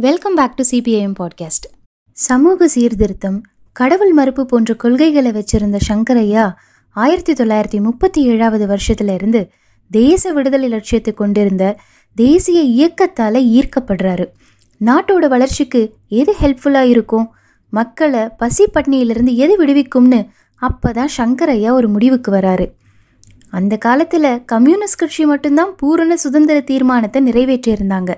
Welcome back to CPIM podcast சமூக சீர்திருத்தம் கடவுள் மறுப்பு போன்ற கொள்கைகளை வச்சிருந்த சங்கரையா ஆயிரத்தி தொள்ளாயிரத்தி முப்பத்தி ஏழாவது வருஷத்துல இருந்து தேச விடுதலை லட்சியத்தை கொண்டிருந்த தேசிய இயக்கத்தால ஈர்க்கப்படுறாரு. நாட்டோட வளர்ச்சிக்கு எது ஹெல்ப்ஃபுல்லா இருக்கும்? மக்களை பசி பட்னியிலிருந்து எது விடுவிக்கும்னு அப்பதான் சங்கரையா ஒரு முடிவுக்கு வராரு. அந்த காலத்தில் கம்யூனிஸ்ட் கட்சி மட்டும்தான் பூரண சுதந்திர தீர்மானத்தை நிறைவேற்றியிருந்தாங்க.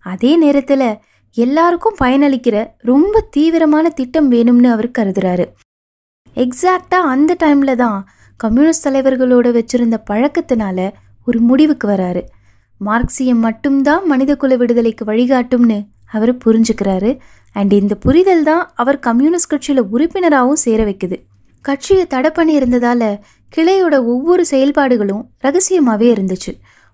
அதே நேரத்தில் எல்லாருக்கும் பயனளிக்கிற ரொம்ப தீவிரமான திட்டம் வேணும்னு அவர் கருதுறாரு. எக்ஸாக்டா அந்த டைம்ல தான் கம்யூனிஸ்ட் தலைவர்களோட வச்சிருந்த பழக்கத்தினால ஒரு முடிவுக்கு வராரு. மார்க்சியம் மட்டும்தான் மனிதகுல விடுதலைக்கு வழிகாட்டும்னு அவர் புரிஞ்சுக்கிறாரு. அண்ட் இந்த புரிதல் தான் அவர் கம்யூனிஸ்ட் கட்சியில உறுப்பினராகவும் சேர வைக்குது. கட்சியை தடை பண்ணி இருந்ததால கிளையோட ஒவ்வொரு செயல்பாடுகளும் ரகசியமாகவே இருந்துச்சு.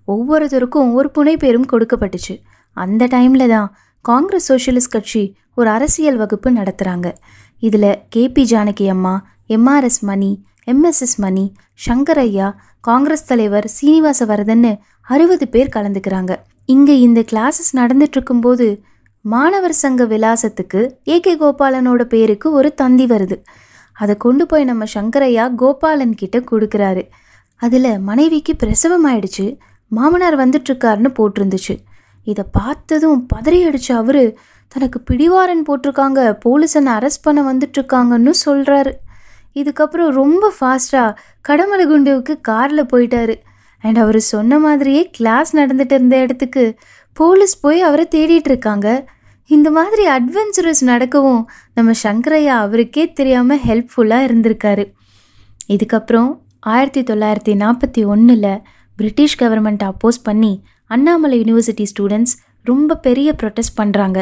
ஒவ்வொருத்தருக்கும் ஒரு புனை பேரும் கொடுக்கப்பட்டுச்சு. அந்த டைம்ல தான் காங்கிரஸ் சோஷியலிஸ்ட் கட்சி ஒரு அரசியல் வகுப்பு நடத்துகிறாங்க இதில் KP Janaki Amma MRS Mani MSS Mani Sankaraiah Congress தலைவர் சீனிவாச வரதன்னு அறுபது பேர் கலந்துக்கிறாங்க. இங்கே இந்த கிளாஸஸ் நடந்துட்டுருக்கும்போது மாணவர் சங்க விலாசத்துக்கு ஏ கே கோபாலனோட பேருக்கு ஒரு தந்தி வருது. அதை கொண்டு போய் நம்ம சங்கரையா கோபாலன் கிட்ட கொடுக்குறாரு. அதில் மனைவிக்கு பிரசவம் ஆயிடுச்சு. மாமனார் வந்துட்டு இருக்காருன்னு போட்டிருந்துச்சு. இதை பார்த்ததும் பதறி அடிச்ச அவரு தனக்கு பிடிவாரன் போட்டிருக்காங்க போலீஸ் என்னை அரெஸ்ட் பண்ண வந்துட்டுருக்காங்கன்னு சொல்கிறாரு இதுக்கப்புறம் ரொம்ப ஃபாஸ்ட்டாக கடமலகுண்டுவுக்கு காரில் போயிட்டாரு. அண்ட் அவர் சொன்ன மாதிரியே கிளாஸ் நடந்துட்டு இருந்த இடத்துக்கு போலீஸ் போய் அவரை தேடிட்டு இருக்காங்க இந்த மாதிரி அட்வென்ச்சரஸ் நடக்கவும் நம்ம சங்கரையா அவருக்கே தெரியாமல் ஹெல்ப்ஃபுல்லாக இருந்திருக்காரு. இதுக்கப்புறம் ஆயிரத்தி தொள்ளாயிரத்தி நாற்பத்தி ஒன்றில் பிரிட்டிஷ் கவர்மெண்ட் அப்போஸ் பண்ணி அண்ணாமலை யூனிவர்சிட்டி ஸ்டூடெண்ட்ஸ் ரொம்ப பெரிய ப்ரொட்டஸ்ட் பண்ணுறாங்க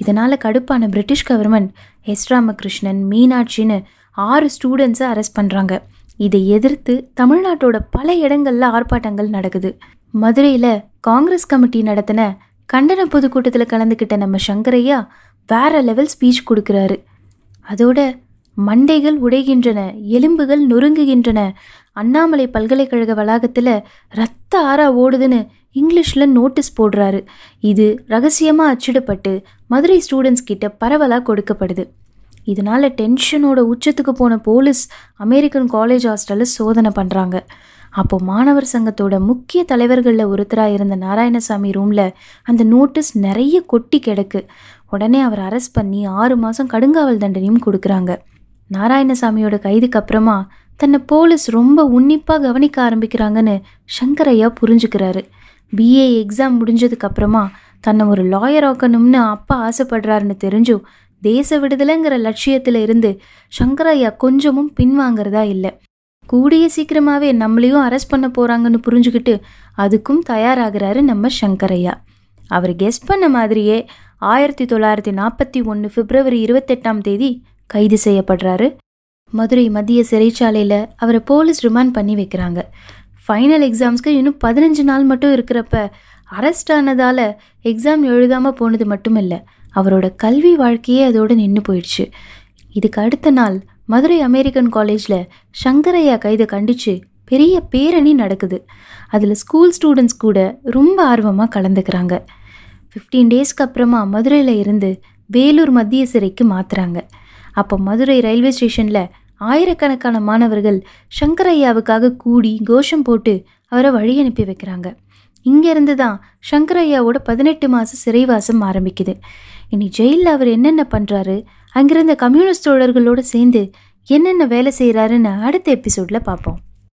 இதனால் கடுப்பான பிரிட்டிஷ் கவர்மெண்ட் எஸ் ராமகிருஷ்ணன் மீனாட்சின்னு ஆறு ஸ்டூடெண்ட்ஸை அரெஸ்ட் பண்ணுறாங்க இதை எதிர்த்து தமிழ்நாட்டோட பல இடங்கள்ல ஆர்ப்பாட்டங்கள் நடக்குது. மதுரையில் காங்கிரஸ் கமிட்டி நடத்தின கண்டன பொதுக்கூட்டத்தில் கலந்துக்கிட்ட நம்ம சங்கரையா வேற லெவல் ஸ்பீச் கொடுக்குறாரு. அதோட மண்டைகள் உடைகின்றன எலும்புகள் நொறுங்குகின்றன. அண்ணாமலை பல்கலைக்கழக வளாகத்தில் ரத்த ஆறா ஓடுதுன்னு இங்கிலீஷில் நோட்டீஸ் போடுறாரு. இது ரகசியமாக அச்சிடப்பட்டு மதுரை ஸ்டூடெண்ட்ஸ் கிட்ட பரவலாக கொடுக்கப்படுது. இதனால டென்ஷனோட உச்சத்துக்கு போன போலீஸ் அமெரிக்கன் காலேஜ் ஹாஸ்டலில் சோதனை பண்ணுறாங்க அப்போது மாணவர் சங்கத்தோட முக்கிய தலைவர்களில் ஒருத்தராக இருந்த நாராயணசாமி ரூமில் அந்த நோட்டீஸ் நிறைய கொட்டி கிடக்கு. உடனே அவர் அரெஸ்ட் பண்ணி ஆறு மாதம் கடுங்காவல் தண்டனையும் கொடுக்குறாங்க. நாராயணசாமியோட கைதுக்கு அப்புறமா தன்னை போலீஸ் ரொம்ப உன்னிப்பாக கவனிக்க ஆரம்பிக்கிறாங்கன்னு சங்கரையா புரிஞ்சுக்கிறாரு. பிஏ எக்ஸாம் முடிஞ்சதுக்கப்புறமா தன்னை ஒரு லாயர் ஆக்கணும்னு அப்பா ஆசைப்படுறாருன்னு தெரிஞ்சும் தேச விடுதலைங்கிற லட்சியத்தில் இருந்து சங்கரையா கொஞ்சமும் பின்வாங்கிறதா இல்லை. கூடிய சீக்கிரமாகவே நம்மளையும் அரெஸ்ட் பண்ண போகிறாங்கன்னு புரிஞ்சுக்கிட்டு அதுக்கும் தயாராகிறாரு நம்ம சங்கரையா அவர் கெஸ் பண்ண மாதிரியே ஆயிரத்தி தொள்ளாயிரத்தி நாற்பத்தி ஒன்று பிப்ரவரி இருபத்தெட்டாம் தேதி கைது செய்யப்படுறாரு. மதுரை மத்திய சிறைச்சாலையில் அவரை போலீஸ் ரிமாண்ட் பண்ணி வைக்கிறாங்க. ஃபைனல் எக்ஸாம்ஸ்க்கு இன்னும் பதினஞ்சு நாள் மட்டும் இருக்கிறப்ப அரெஸ்ட் ஆனதால் எக்ஸாம் எழுதாமல் போனது மட்டும் இல்லை அவரோட கல்வி வாழ்க்கையே அதோடு நின்று போயிடுச்சு. இதுக்கு அடுத்த நாள் மதுரை அமெரிக்கன் காலேஜில் சங்கரையா கைதை கண்டித்து பெரிய பேரணி நடக்குது. அதில் ஸ்கூல் ஸ்டூடெண்ட்ஸ் கூட ரொம்ப ஆர்வமாக கலந்துக்கிறாங்க. ஃபிஃப்டீன் டேஸ்க்கு அப்புறமா மதுரையில் இருந்து வேலூர் மத்திய சிறைக்கு மாற்றுறாங்க அப்போ மதுரை ரயில்வே ஸ்டேஷனில் ஆயிரக்கணக்கான மாணவர்கள் சங்கரையாவுக்காக கூடி கோஷம் போட்டு அவரை வழி அனுப்பி வைக்கிறாங்க. இங்கேருந்து தான் சங்கரையாவோட பதினெட்டு மாத சிறைவாசம் ஆரம்பிக்குது. இனி ஜெயிலில் அவர் என்னென்ன பண்ணுறாரு அங்கிருந்த கம்யூனிஸ்ட் தோழர்களோடு சேர்ந்து என்னென்ன வேலை செய்கிறாருன்னு அடுத்த எபிசோடில் பார்ப்போம்.